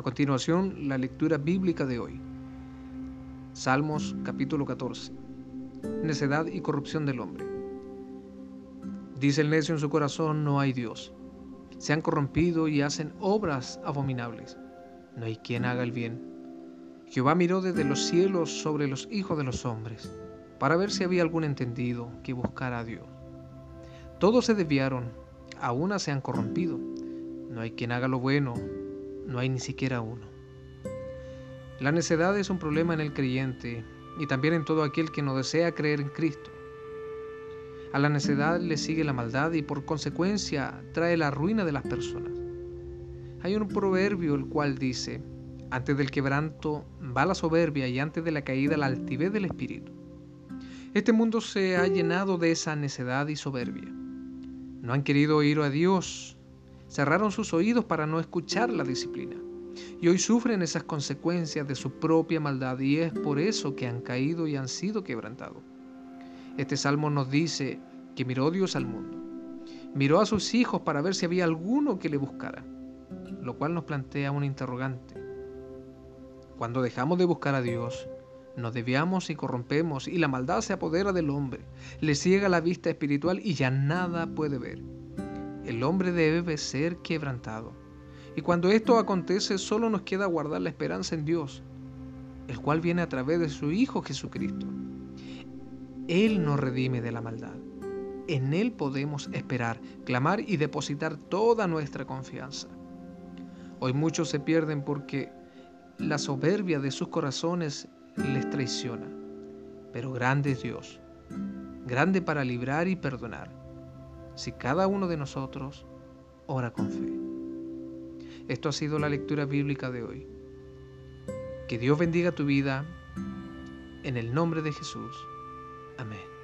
A continuación, la lectura bíblica de hoy. Salmos capítulo 14. Necedad y corrupción del hombre. Dice el necio en su corazón, no hay Dios. Se han corrompido y hacen obras abominables. No hay quien haga el bien. Jehová miró desde los cielos sobre los hijos de los hombres, para ver si había algún entendido que buscara a Dios. Todos se desviaron, a una se han corrompido. No hay quien haga lo bueno, no hay ni siquiera uno. La necedad es un problema en el creyente y también en todo aquel que no desea creer en Cristo. A la necedad le sigue la maldad y por consecuencia trae la ruina de las personas. Hay un proverbio el cual dice, antes del quebranto va la soberbia y antes de la caída la altivez del espíritu. Este mundo se ha llenado de esa necedad y soberbia. No han querido oír a Dios, cerraron sus oídos para no escuchar la disciplina. Y hoy sufren esas consecuencias de su propia maldad y es por eso que han caído y han sido quebrantados. Este salmo nos dice que miró Dios al mundo. Miró a sus hijos para ver si había alguno que le buscara, lo cual nos plantea un interrogante. Cuando dejamos de buscar a Dios, nos desviamos y corrompemos y la maldad se apodera del hombre, le ciega la vista espiritual y ya nada puede ver. El hombre debe ser quebrantado. Y cuando esto acontece, solo nos queda guardar la esperanza en Dios, el cual viene a través de su Hijo Jesucristo. Él nos redime de la maldad. En Él podemos esperar, clamar y depositar toda nuestra confianza. Hoy muchos se pierden porque la soberbia de sus corazones les traiciona. Pero grande es Dios, grande para librar y perdonar, si cada uno de nosotros ora con fe. Esto ha sido la lectura bíblica de hoy. Que Dios bendiga tu vida en el nombre de Jesús. Amén.